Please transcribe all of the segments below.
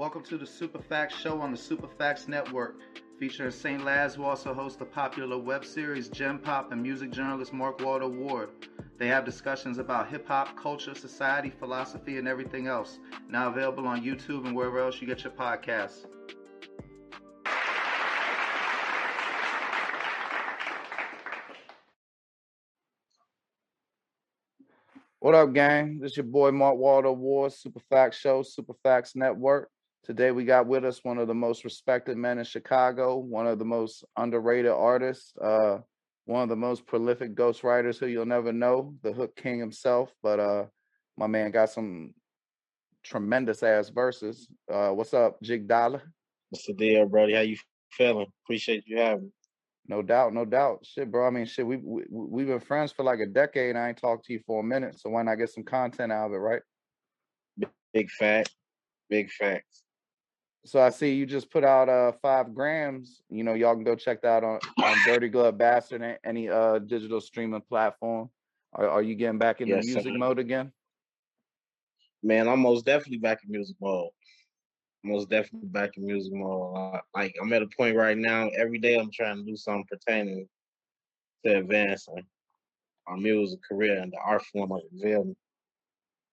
Welcome to the Superfacts Show on the Superfacts Network, featuring St. Laz, who also hosts the popular web series Gem Pop and music journalist Mark Walter Ward. They have discussions about hip hop, culture, society, philosophy, and everything else. Now available on YouTube and wherever else you get your podcasts. What up, gang? This is your boy Mark Walter Ward, Superfacts Show, Superfacts Network. Today we got with us one of the most respected men in Chicago, one of the most underrated artists, uh, one of the most prolific ghostwriters who you'll never know, the Hook King himself. But uh, my man got some tremendous ass verses. Uh, what's up, Jig Dolla? What's the deal, Brody? How you feeling? Appreciate you having me. No doubt, no doubt. Shit, bro. I mean, shit. We, we we've been friends for like a decade. and I ain't talked to you for a minute, so why not get some content out of it, right? Big fact, big facts. So I see you just put out uh five grams. You know, y'all can go check that out on, on Dirty Glove Bastard, and any uh digital streaming platform. Are, are you getting back into yes, music sir. mode again? Man, I'm most definitely back in music mode most definitely back in music mode. like I'm at a point right now. Every day I'm trying to do something pertaining to advancing our music career and the art form of it.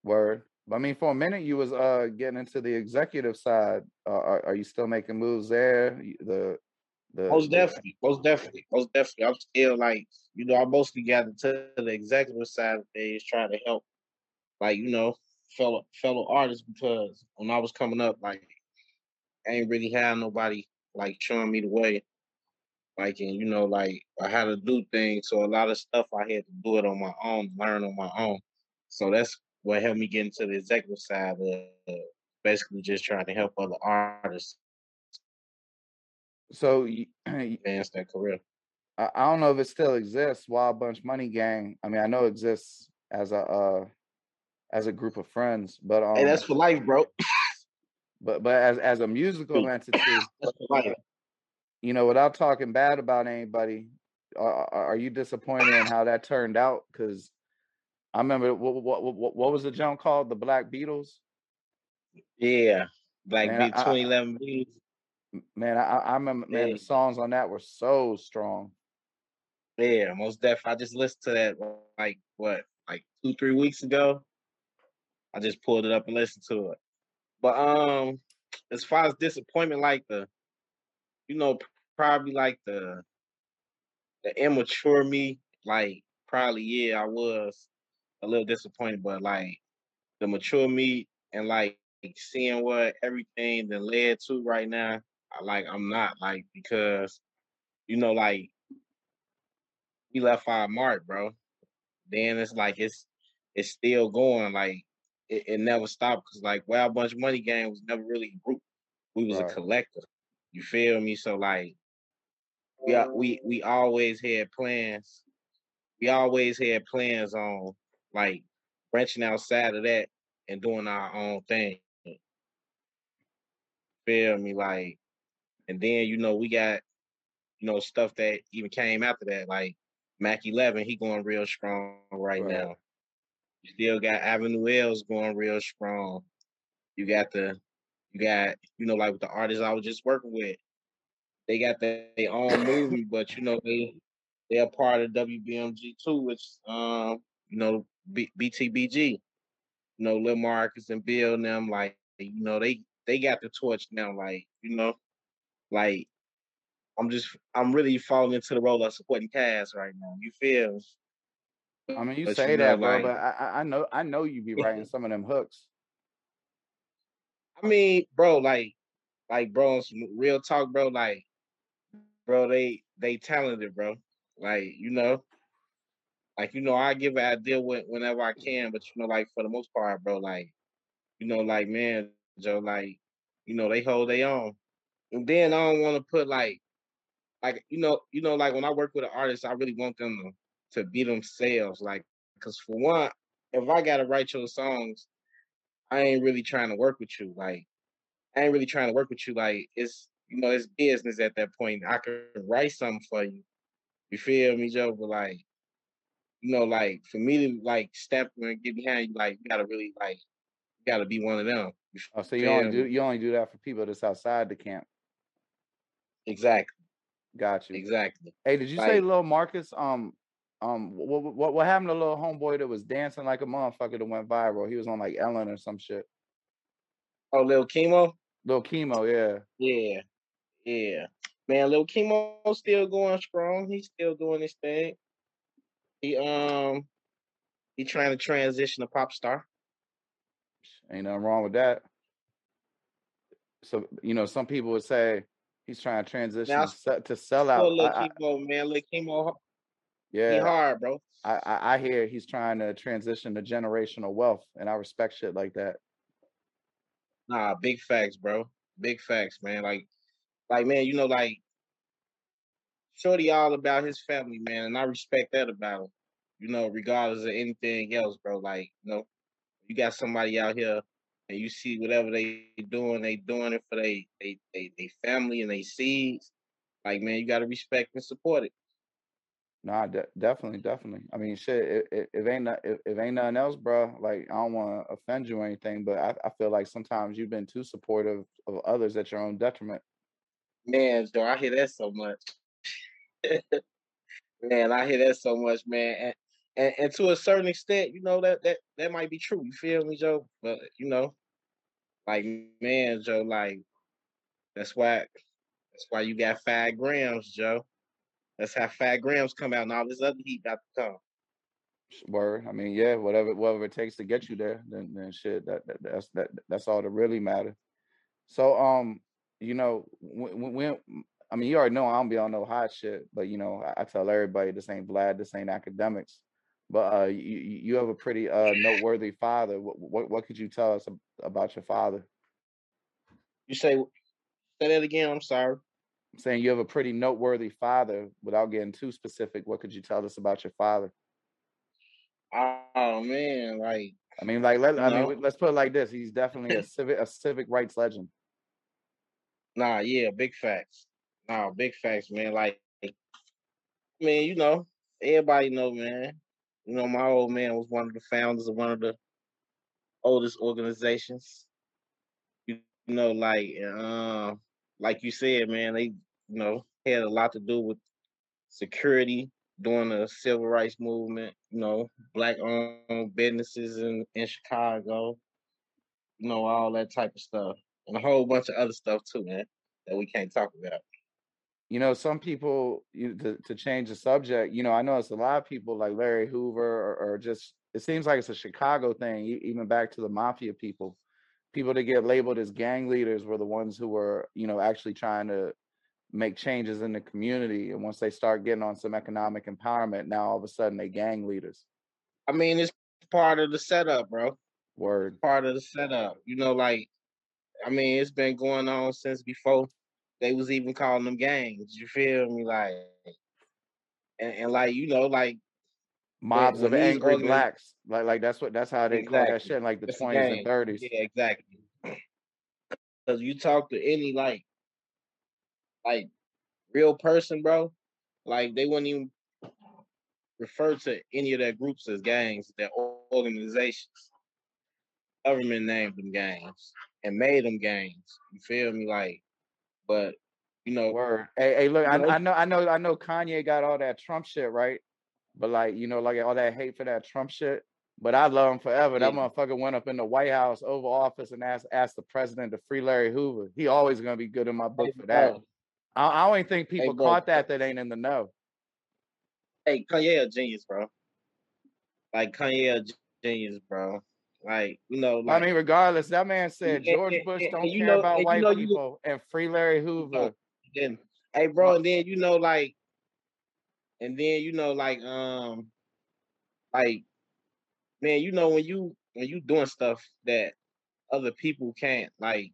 Word. I mean, for a minute you was uh getting into the executive side. Uh, are, are you still making moves there? The the, most definitely, the... most definitely, most definitely. I'm still like, you know, I mostly got into the executive side of things, trying to help, like, you know, fellow fellow artists because when I was coming up, like I ain't really had nobody like showing me the way. Like and you know, like I had to do things. So a lot of stuff I had to do it on my own, learn on my own. So that's what helped me get into the executive side of basically just trying to help other artists. So advance their career. I, I don't know if it still exists. Wild Bunch Money Gang. I mean, I know it exists as a uh, as a group of friends, but um, hey, that's for life, bro. But but as as a musical entity, you know, without talking bad about anybody, are, are you disappointed in how that turned out? Because I remember what, what what what was the jump called? The Black Beatles. Yeah, Black man, Beat 2011 Beatles. Man, I, I remember man, yeah. the songs on that were so strong. Yeah, most definitely. I just listened to that like what, like two, three weeks ago. I just pulled it up and listened to it. But um, as far as disappointment, like the, you know, probably like the, the immature me, like probably yeah, I was a little disappointed, but like the mature me and like seeing what everything that led to right now, I like I'm not like because, you know, like we left our mark, bro. Then it's like it's it's still going. Like it, it never stopped because like Wild Bunch Money Gang was never really a group. We was right. a collective. You feel me? So like we mm-hmm. we we always had plans. We always had plans on like branching outside of that and doing our own thing. Feel me? Like, and then you know we got you know stuff that even came after that, like Mac Eleven. He going real strong right, right. now. You still got Avenue L's going real strong. You got the, you got, you know, like with the artists I was just working with, they got their own movie, but you know, they they're part of WBMG too, which um, you know, B- BTBG. You know, Lil Marcus and Bill and them, like, you know, they they got the torch now, like, you know, like I'm just I'm really falling into the role of supporting cast right now. You feel? I mean, you but say you that, bro, like, but I, I know I know you be writing some of them hooks. I mean, bro, like, like, bro, real talk, bro, like, bro, they they talented, bro. Like, you know, like you know, I give an idea when, whenever I can, but you know, like for the most part, bro, like, you know, like man, Joe, like, you know, they hold their own. And then I don't want to put like, like you know, you know, like when I work with an artist, I really want them to to be themselves. Like, because for one, if I gotta write your songs, I ain't really trying to work with you. Like, I ain't really trying to work with you. Like, it's you know, it's business at that point. I can write something for you. You feel me, Joe? But like, you know, like for me to like step and get behind you, like you gotta really like you got to be one of them. Oh, so you only do you only do that for people that's outside the camp. Exactly. Got you. Exactly. Hey, did you like, say little Marcus? Um, um, what, what what happened to little homeboy that was dancing like a motherfucker that went viral? He was on like Ellen or some shit. Oh, little Chemo. Little Chemo, yeah. Yeah, yeah. Man, little Chemo still going strong. He's still doing his thing. He um, he trying to transition to pop star. Ain't nothing wrong with that. So you know, some people would say he's trying to transition now, to sell out. Lil Chemo, man, Lil Chemo yeah, he hard, bro. I, I, I hear he's trying to transition to generational wealth, and I respect shit like that. Nah, big facts, bro. Big facts, man. Like, like man, you know, like Shorty all about his family, man, and I respect that about him. You know, regardless of anything else, bro. Like, you know, you got somebody out here and you see whatever they doing, they doing it for they they they, they family and they seeds. Like, man, you gotta respect and support it. Nah, de- definitely, definitely. I mean, shit. It, it, it ain't not, if, if ain't nothing else, bro. Like, I don't want to offend you or anything, but I, I feel like sometimes you've been too supportive of others at your own detriment. Man, Joe, I hear that so much. man, I hear that so much, man. And, and, and to a certain extent, you know that that that might be true. You feel me, Joe? But you know, like man, Joe, like that's why that's why you got five grams, Joe. That's how Fat Grams come out and all this other heat got to come. Word. I mean, yeah, whatever whatever it takes to get you there, then then shit. That, that that's that that's all that really matters. So um, you know, when, when I mean, you already know I don't be on no hot shit, but you know, I, I tell everybody this ain't Vlad, this ain't academics. But uh, you you have a pretty uh noteworthy father. What what, what could you tell us about your father? You say say that again. I'm sorry I'm saying you have a pretty noteworthy father. Without getting too specific, what could you tell us about your father? Oh man, like I mean, like let I mean, let's put it like this: he's definitely a civic a civic rights legend. Nah, yeah, big facts. Nah, big facts, man. Like, man, you know, everybody know, man. You know, my old man was one of the founders of one of the oldest organizations. You know, like, uh, like you said, man, they you know, had a lot to do with security during the civil rights movement, you know, black owned businesses in, in Chicago, you know, all that type of stuff. And a whole bunch of other stuff too, man, that we can't talk about. You know, some people you, to, to change the subject, you know, I know it's a lot of people like Larry Hoover or, or just it seems like it's a Chicago thing, even back to the mafia people. People that get labeled as gang leaders were the ones who were, you know, actually trying to make changes in the community. And once they start getting on some economic empowerment, now all of a sudden they gang leaders. I mean, it's part of the setup, bro. Word. Part of the setup. You know, like, I mean, it's been going on since before they was even calling them gangs. You feel me? Like, and, and like, you know, like mobs of angry blacks. Like, like that's what that's how they exactly. call that shit in like the twenties and thirties. Yeah, exactly. Because you talk to any like like real person, bro, like they wouldn't even refer to any of their groups as gangs, their organizations. Government named them gangs and made them gangs. You feel me? Like, but you know, word. Hey, hey, look, I, know, I know, I know, I know. Kanye got all that Trump shit, right? But like, you know, like all that hate for that Trump shit. But I love him forever. Yeah. That motherfucker went up in the White House, Oval Office, and asked asked the president to free Larry Hoover. He always gonna be good in my book for that. I, I don't think people hey, caught that that ain't in the know. Hey, Kanye a genius, bro. Like Kanye a genius, bro. Like you know, like, I mean, regardless, that man said George and, Bush and, don't care know, about white you know, people you, and free Larry Hoover. Then, hey, bro, and then you know, like, and then you know, like, um, like, man, you know, when you when you doing stuff that other people can't, like,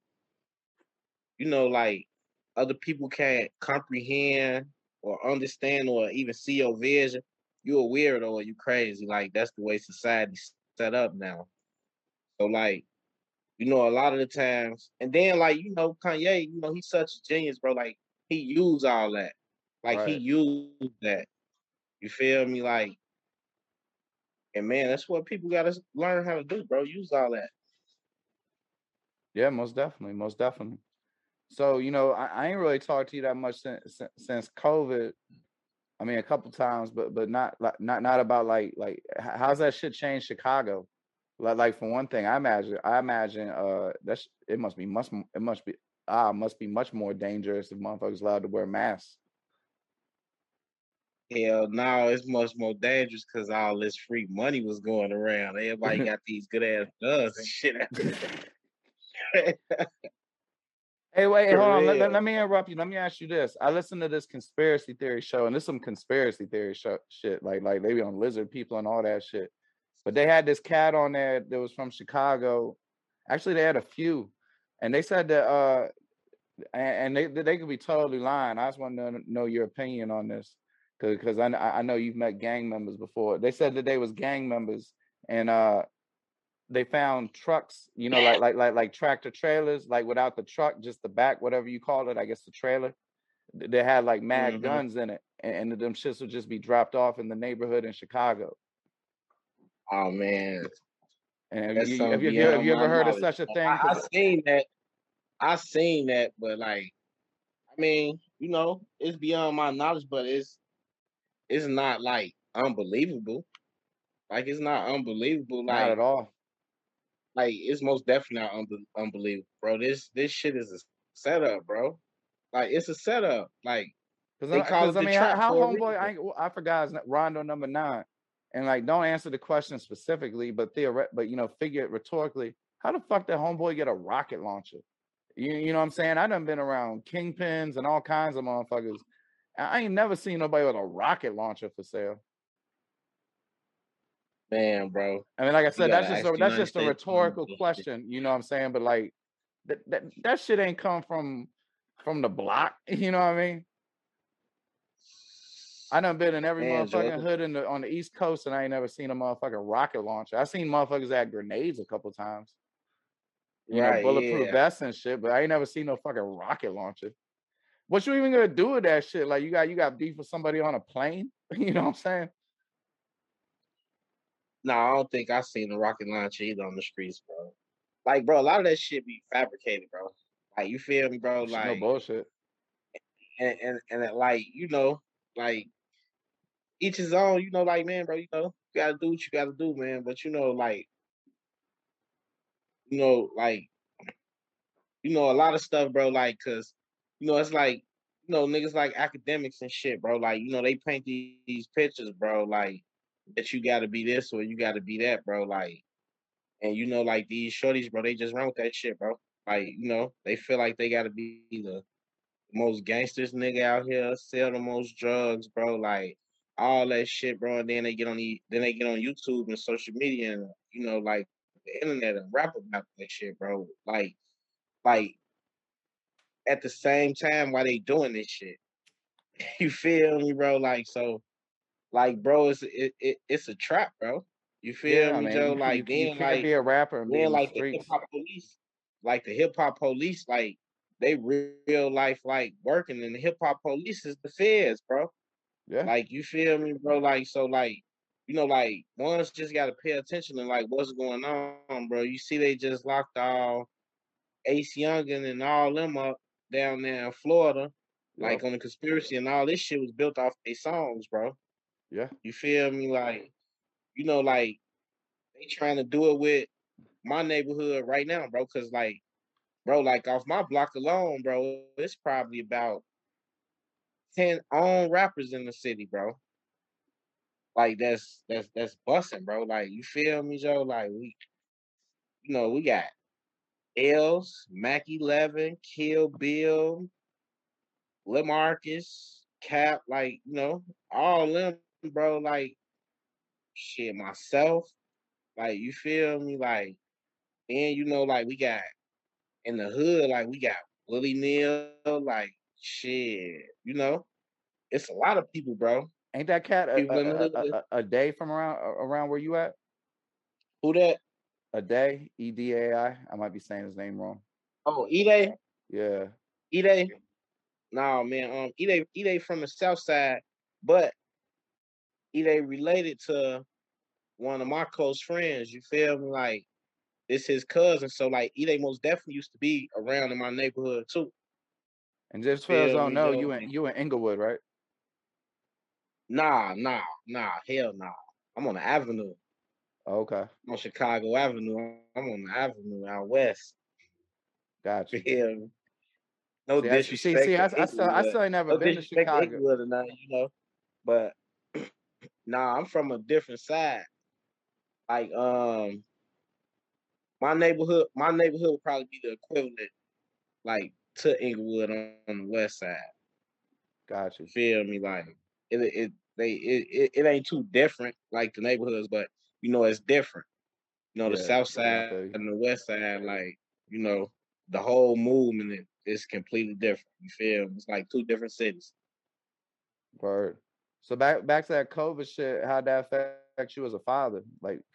you know, like other people can't comprehend or understand or even see your vision, you a weirdo or you crazy. Like that's the way society's set up now. So like, you know, a lot of the times, and then like, you know, Kanye, you know, he's such a genius, bro. Like he used all that. Like right. he used that. You feel me? Like, and man, that's what people gotta learn how to do, bro. Use all that. Yeah, most definitely, most definitely. So you know, I, I ain't really talked to you that much since since COVID. I mean, a couple times, but but not like not not about like like how's that shit changed Chicago? Like like for one thing, I imagine I imagine uh that's it must be much it must be ah must be much more dangerous if motherfuckers allowed to wear masks. Hell no, it's much more dangerous because all this free money was going around. Everybody got these good ass guns and shit. Hey, wait, hold on. Let, let, let, me interrupt you. Let me ask you this. I listened to this conspiracy theory show, and there's some conspiracy theory show, shit, like like they be on lizard people and all that shit. But they had this cat on there that was from Chicago. Actually, they had a few, and they said that uh, and, they they could be totally lying. I just want to know your opinion on this, because I I know you've met gang members before. They said that they was gang members, and uh, they found trucks, you know, like like like like tractor trailers, like without the truck, just the back, whatever you call it, I guess the trailer. They had like mad mm-hmm. guns in it, and, and them shits would just be dropped off in the neighborhood in Chicago. Oh man. And have you, have you, have you ever heard knowledge. of such a thing? I, I seen that. I seen that, but like, I mean, you know, it's beyond my knowledge, but it's it's not like unbelievable. Like it's not unbelievable. Like not at all like it's most definitely not un- unbelievable, bro. This this shit is a setup, bro. Like it's a setup. Like because I, I mean, how, how homeboy? I I forgot his Rondo number nine, and like don't answer the question specifically, but theoret, but you know, figure it rhetorically. How the fuck did homeboy get a rocket launcher? You you know what I'm saying? I done been around kingpins and all kinds of motherfuckers. I ain't never seen nobody with a rocket launcher for sale. Man, bro. I mean, like I said, that's just a, that's just a rhetorical question. You know what I'm saying? But like that that that shit ain't come from from the block. You know what I mean? I done been in every Man, motherfucking hood in the on the East Coast, and I ain't never seen a motherfucking rocket launcher. I seen motherfuckers at grenades a couple times. You right, know, bulletproof yeah. vests and shit, but I ain't never seen no fucking rocket launcher. What you even gonna do with that shit? Like you got you got beef with somebody on a plane? You know what I'm saying? No, I don't think I seen a rocket launcher either on the streets, bro. Like, bro, a lot of that shit be fabricated, bro. Like, you feel me, bro? Like, no bullshit. And and and like, you know, like each his own. You know, like, man, bro, you know, you gotta do what you gotta do, man. But you know, like, you know, like, you know, a lot of stuff, bro. Like, cause you know, it's like, you know, niggas like academics and shit, bro. Like, you know, they paint these, these pictures, bro. Like that you got to be this or you got to be that, bro. Like, and you know, like these shorties, bro, they just run with that shit, bro. Like, you know, they feel like they got to be the most gangsters nigga out here, sell the most drugs, bro. Like all that shit, bro. And then they get on the, then they get on YouTube and social media and you know, like the internet and rap about that shit, bro. Like, like at the same time while they doing this shit. you feel me, bro? Like so like, bro, it's it, it it's a trap, bro. You feel yeah, me, man. Joe? Like, you, you like be a rapper, then like the, the hip hop police, like the hip hop police, like they real life like working, and the hip hop police is the feds, bro. Yeah, like you feel me, bro? Like so, like you know, like ones just got to pay attention to like what's going on, bro. You see, they just locked all Ace Youngin and all them up down there in Florida, like on the conspiracy and all this shit was built off their songs, bro. Yeah. You feel me? Like, you know, like they trying to do it with my neighborhood right now, bro. Cause like, bro, like off my block alone, bro, it's probably about 10 own rappers in the city, bro. Like that's that's that's busting, bro. Like you feel me, Joe? Like we you know, we got Els, Mac 11, Kill Bill, Lamarcus, Cap, like, you know, all them bro, like shit myself. Like you feel me? Like and you know, like we got in the hood, like we got Willie Neal, like shit, you know, it's a lot of people, bro. Ain't that cat a, a, a, a, day from around around where you at? Who that? A day, E D A I. I might be saying his name wrong. Oh, E Day. Yeah. E Day. No man, um, E Day, E Day from the south side, but they related to one of my close friends. You feel me? Like this his cousin. So like Ide most definitely used to be around in my neighborhood too. And just for us don't know, you in you in Englewood, right? Nah, nah, nah, hell nah. I'm on the avenue. okay. I'm on Chicago Avenue. I'm on the avenue out west. Gotcha. Yeah. No See, I- disrespect. see, see, I, I still, I still ain't never no been to to Chicago. Englewood or nothing, you know. But nah, I'm from a different side. Like um my neighborhood, my neighborhood would probably be the equivalent, like to Englewood on, on the west side. Gotcha. You feel me? Like it, it, they, it, it, it ain't too different like the neighborhoods, but you know it's different. You know the Yeah, south side you. and the west side, like you know the whole movement is- completely different. You feel me? It's like two different cities. Word. So back back to that COVID shit. How'd that affect you as a father? Like,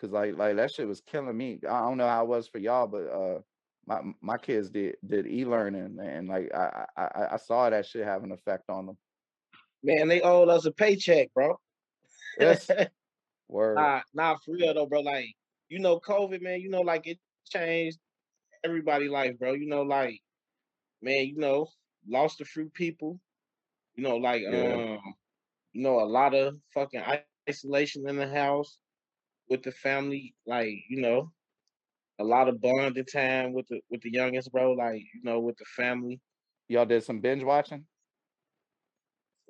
cause like like that shit was killing me. I don't know how it was for y'all, but uh, my my kids did did e learning, and like I, I I I saw that shit have an effect on them. Man, they owed us a paycheck, bro. Yes. Word. Nah, nah, for real though, bro. Like, you know, COVID, man, you know, like it changed everybody' life, bro. You know, like, man, you know, lost a few people. You know, like, Yeah. um, you know, a lot of fucking isolation in the house with the family. Like, you know, a lot of bonding time with the with the youngest, bro. Like, you know, with the family. Y'all did some binge watching.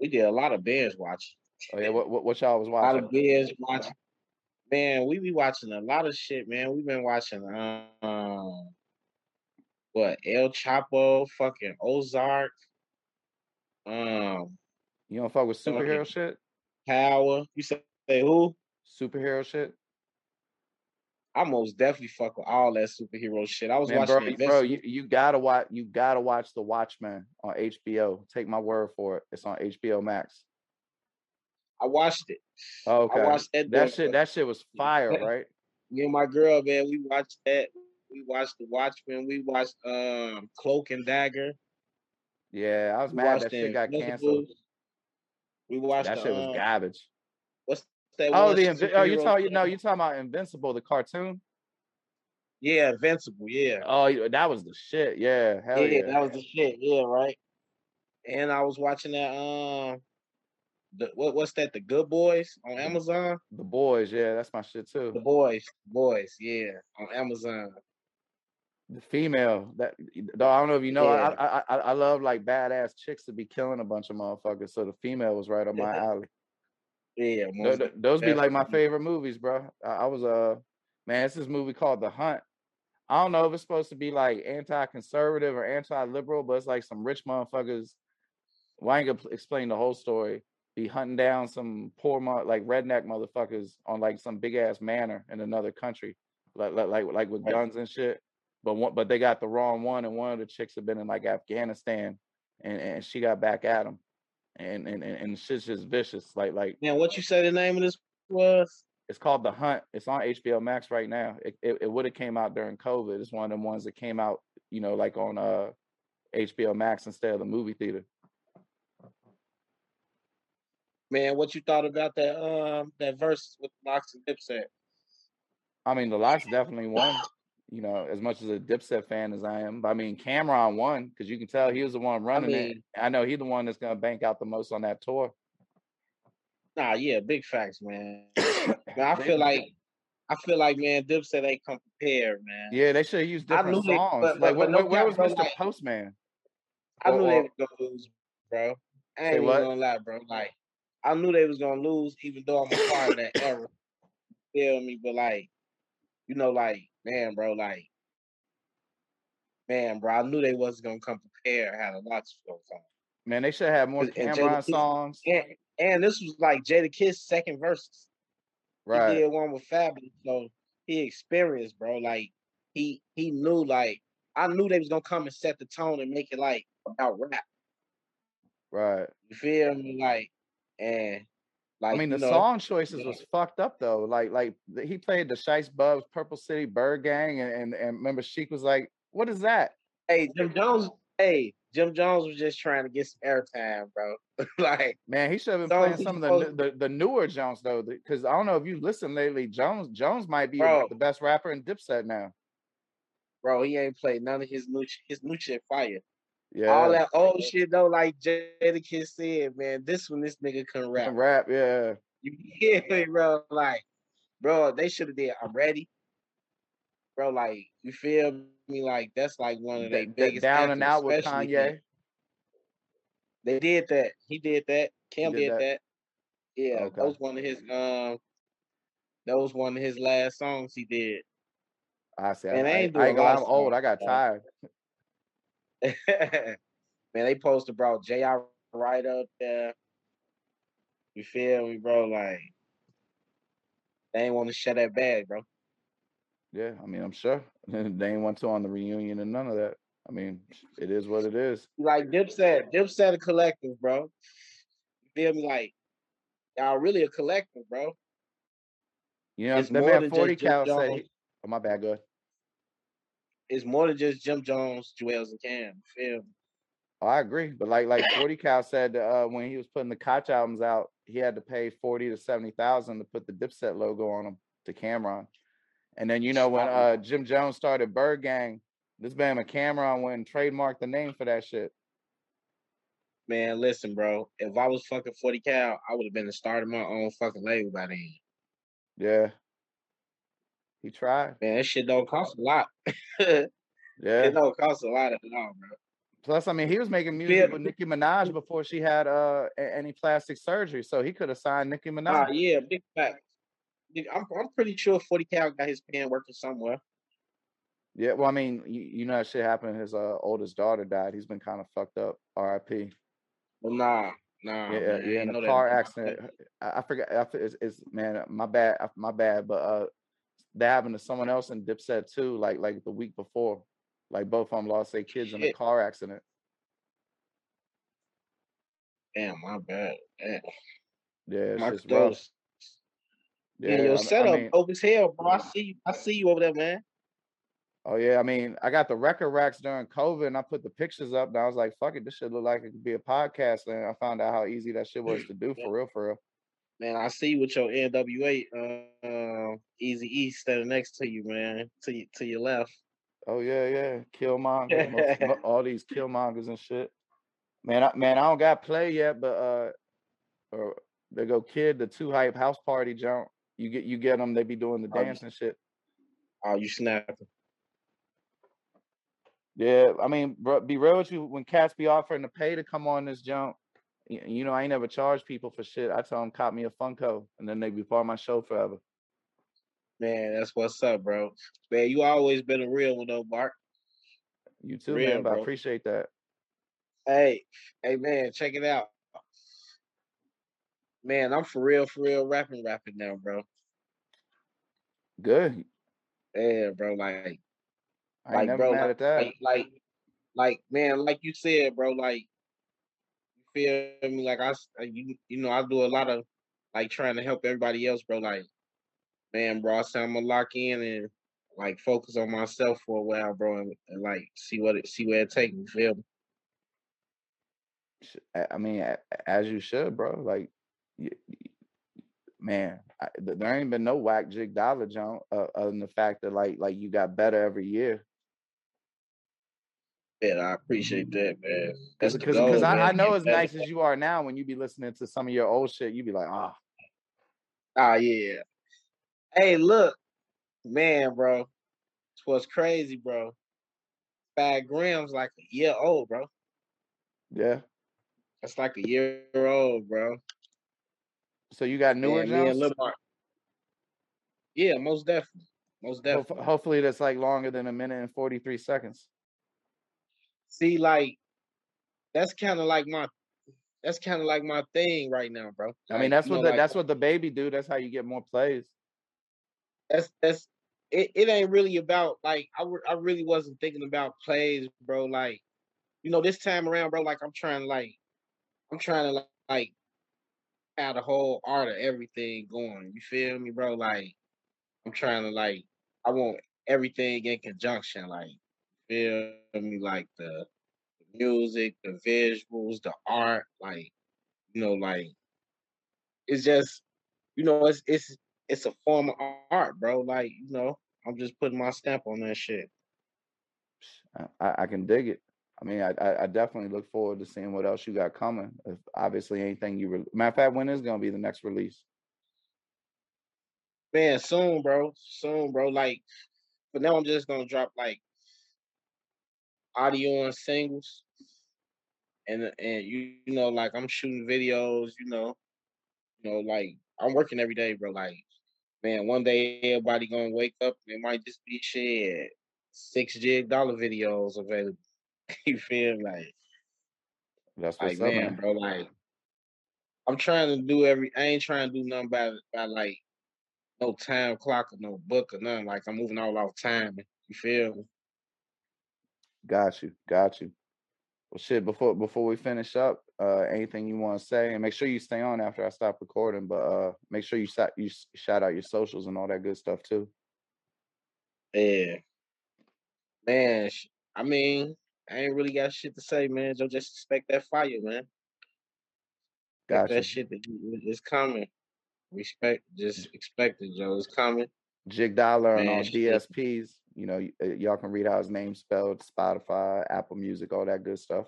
We did a lot of binge watching. Oh yeah, what what, what y'all was watching? A lot of binge watching. Man, we be watching a lot of shit, man. We've been watching um what El Chapo, fucking Ozark, um, You don't fuck with superhero shit? Power. You say who? Superhero shit? I most definitely fuck with all that superhero shit. I was Man, watching bro, you- bro, you, you gotta watch you gotta watch The Watchmen on HBO. Take my word for it. It's on HBO Max. I watched it. Oh, okay. I watched that. That shit that shit was fire, right? Me and my girl, man, we watched that. We watched The Watchmen. We watched um Cloak and Dagger. Yeah, I was We mad that shit got canceled. We watched That the, shit was um, garbage. Oh, the Invi- oh, you talking? No, you talking about Invincible, the cartoon? Yeah, Invincible. Yeah. Oh, that was the shit. Yeah, hell yeah, yeah. that was the shit. Yeah, right. And I was watching that. Um, the what? What's that? The Good Boys on Amazon. The boys, yeah, that's my shit too. The. Boys, Boys. Yeah, on Amazon. The female that though I don't know if you know, Yeah. I, I I I love like badass chicks to be killing a bunch of motherfuckers. So the female was right up my alley. Yeah, Tho- most those be like my favorite movies, bro. I, I was uh man, it's this movie called The Hunt. I don't know if it's supposed to be like anti-conservative or anti-liberal, but it's like some rich motherfuckers. Well, I ain't gonna explain the whole story. Be hunting down some poor mo- like redneck motherfuckers on like some big ass manor in another country, like like like, like with guns and shit. But one, but they got the wrong one, and one of the chicks had been in like Afghanistan, and, and she got back at him, and and and, and shit's just vicious. Like like Man, what you say the name of this was? it's called The Hunt. It's on HBO Max right now. It it, it would have came out during COVID. It's one of them ones that came out, you know, like on uh HBO Max instead of the movie theater. Man, what you thought about that? Um, that verse with LOX and Dipset. I mean, the LOX definitely won. You know, as much as a Dipset fan as I am, but I mean, Cam'ron won because you can tell he was the one running it. mean- I know he's the one that's gonna bank out the most on that tour. Nah, yeah, big facts, man. I feel like, I feel like, man, Dipset ain't come prepared, man. Yeah, they should have used I different knew they- songs. but- like, but- where, no where, was Mr. like- Postman? I Or- knew they or- was gonna lose, bro. I ain't even what? gonna lie, bro. Like, I knew they was gonna lose, even though I'm a part of that era. Feel me? But like, you know, like, man, bro, like, man, bro, I knew they wasn't gonna come prepared. How the LOX was gonna. Man, they should have more Cam'ron songs. And and this was like Jadakiss second verses. Right. He did one with Fabolous, so he experienced, bro. Like he he knew, like I knew they was gonna come and set the tone and make it like about rap. Right. You feel me? Like and like I mean, the know, song choices yeah. was fucked up though. Like, like he played the Shice Bubs, Purple City, Byrd Gang, and, and and remember Sheek was like, "What is that?" Hey, Jim Jones. Hey, Jim Jones was just trying to get some airtime, bro. like Man, he should have been Songs playing some of the, the the newer Jones though, because I don't know if you listen lately. Jones Jones might be Bro. the best rapper in Dipset now. bro, he ain't played none of his new his new shit fire. Yeah. All that old shit though, like Jadakiss said, man, this one this nigga can rap. Rap, yeah. You hear me, bro? Like, bro, they should have did I'm ready. Bro, like, you feel me? Like, that's like one of their That- biggest down and out with Kanye. They did that. He did that. Cam did did, that. that. Yeah, Okay. that was one of his um that was one of his last songs he did. I said, I, I, ain't I ain't gonna lie, lot I'm old. I got tired. Man, they posted bro J.I. right up there. You feel me, bro? Like they ain't want to shut that bag, bro. Yeah, I mean, I'm sure they ain't want to on the reunion and none of that. I mean, it is what it is. Like Dipset, Dipset a collective, bro. You feel me? Like y'all really a collective, bro. You know, It's that man than 40 just Jim cal said, he, oh, my bad, go ahead. It's more than just Jim Jones, Juelz, and Cam. Feel? Oh, I agree, but like like 40 cal said uh, when he was putting the Koch albums out, he had to pay 40 to 70,000 to put the Dipset logo on them to Cam'ron. And then you know when uh, Jim Jones started Byrd Gang, this man Cam'ron went and trademarked the name for that shit. Man, listen, bro. If I was fucking 40 cal, I would have been the start of my own fucking label by then. Yeah. He tried. Man, that shit don't cost a lot. Yeah. It don't cost a lot at all, bro. Plus, I mean, he was making music Yeah. with Nicki Minaj before she had uh any plastic surgery, so he could have signed Nicki Minaj. Nah, yeah, big fact. I'm I'm pretty sure 40 cal got his pen working somewhere. Yeah, well, I mean, you, you know that shit happened. His uh, oldest daughter died. He's been kind of fucked up. R.I.P. But nah, nah. yeah, man, yeah, in a car accident. I, I forgot. I, it's, it's man, my bad, my bad. But uh, that happened to someone else in Dipset too. Like like the week before, like both of them lost their kids in a car accident. Damn, my bad. Damn. Yeah, it's My just rough. Yeah, Yeah, your I setup mean, dope as hell, bro. I see you. I see you over there, man. oh yeah, I mean, I got the record racks during COVID, and I put the pictures up, and I was like, "Fuck it, this shit look like it could be a podcast." And I found out how easy that shit was to do for real, for real. Man, I see with your NWA uh, Easy E standing next to you, man. To you, to your left. Oh yeah, yeah, Killmonger, most- all these Killmongers and shit. Man, I, man, I don't got play yet, but uh, or they go kid the two hype house party jump. You get you get them, they be doing the Oh, dance and shit. Oh, you snapping. Yeah, I mean, bro, be real with you. When cats be offering to pay to come on this jump, you know, I ain't never charge people for shit. I tell them cop me a Funko, and then they be part of my show forever. Man, that's what's up, bro. Man, you always been a real one though, Mark. You too, Real, man. But I appreciate that. Hey, hey man, check it out. Man, I'm for real, for real rapping, rapping now, bro. Good. Yeah, bro. Like, I ain't like, never bro, mad like, at that. like, like, like, man, like you said, bro. Like, feel me? Like I, uh, you, you know, I do a lot of like trying to help everybody else, bro. Like, man, bro, I said I'm gonna lock in and like focus on myself for a while, bro, and, and like see what it, see where it takes me. Feel me? I mean, as you should, bro. Like, man, I, there ain't been no whack jig dolla jump uh, other than the fact that like like you got better every year. Yeah, I appreciate that, man. Because That's because goal, because I, I know as nice as you are now, when you be listening to some of your old shit, you be like, ah, Ah, yeah. Hey, look, man, bro. It's what's crazy, bro. Five grams like a year old, bro. yeah. That's like a year old, bro. So you got newer and jumps. Yeah, most definitely. Most definitely. hopefully that's like longer than a minute and forty three seconds. See, like, that's kind of like my that's kind of like my thing right now, bro. I mean, that's what know, the like, that's what the baby do. That's how you get more plays. that's that's it, it ain't really about like I, I really wasn't thinking about plays, bro. Like, you know, this time around, bro, like I'm trying to like I'm trying to like have the whole art of everything going. You feel me, bro? Like I'm trying to like I want everything in conjunction, like feel me, like the music, the visuals, the art, like you know, like it's just you know, it's it's it's a form of art, bro. Like, you know, I'm just putting my stamp on that shit. I, I can dig it. I mean, I, I, I definitely look forward to seeing what else you got coming. If obviously anything you re- matter of fact, when is gonna be the next release? Man, soon, bro. Soon, bro. Like, but now I'm just gonna drop like audio and singles, and and you, you know, like I'm shooting videos. You know, you know, like I'm working every day, bro. Like, man, one day everybody gonna wake up. and It might just be shit six jig dolla videos available. you feel like, That's like what's up, man, man. bro. Like, I'm trying to do every. I ain't trying to do nothing by by like no time clock or no book or nothing. Like I'm moving all off time. You feel me? Got you, got you. Well, shit. Before before we finish up, uh, anything you want to say, and make sure you stay on after I stop recording. But uh, make sure you shout you shout out your socials and all that good stuff too. Yeah, man. I mean, I ain't really got shit to say, man. So just expect that fire, man. Expect Got that shit that it's coming. Respect, just expect it, Joe. It's coming, Jig Dolla on all. DSPs. You know, y- uh, y'all can read how his name spelled, Spotify, Apple Music, all that good stuff.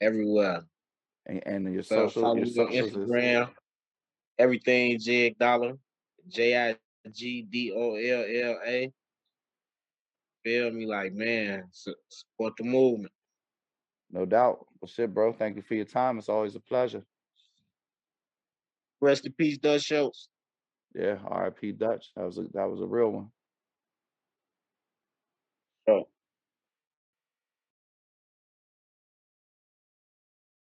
everywhere. And, and your So social, your socials is Instagram. Everything Jig Dolla, J I G D O L L A. Feel me, like man, support the movement. no doubt. Well, shit, bro. Thank you for your time. It's always a pleasure. Rest in peace, Dutch Schultz. Yeah, R.I.P. Dutch. That was a that was a real one. Bro.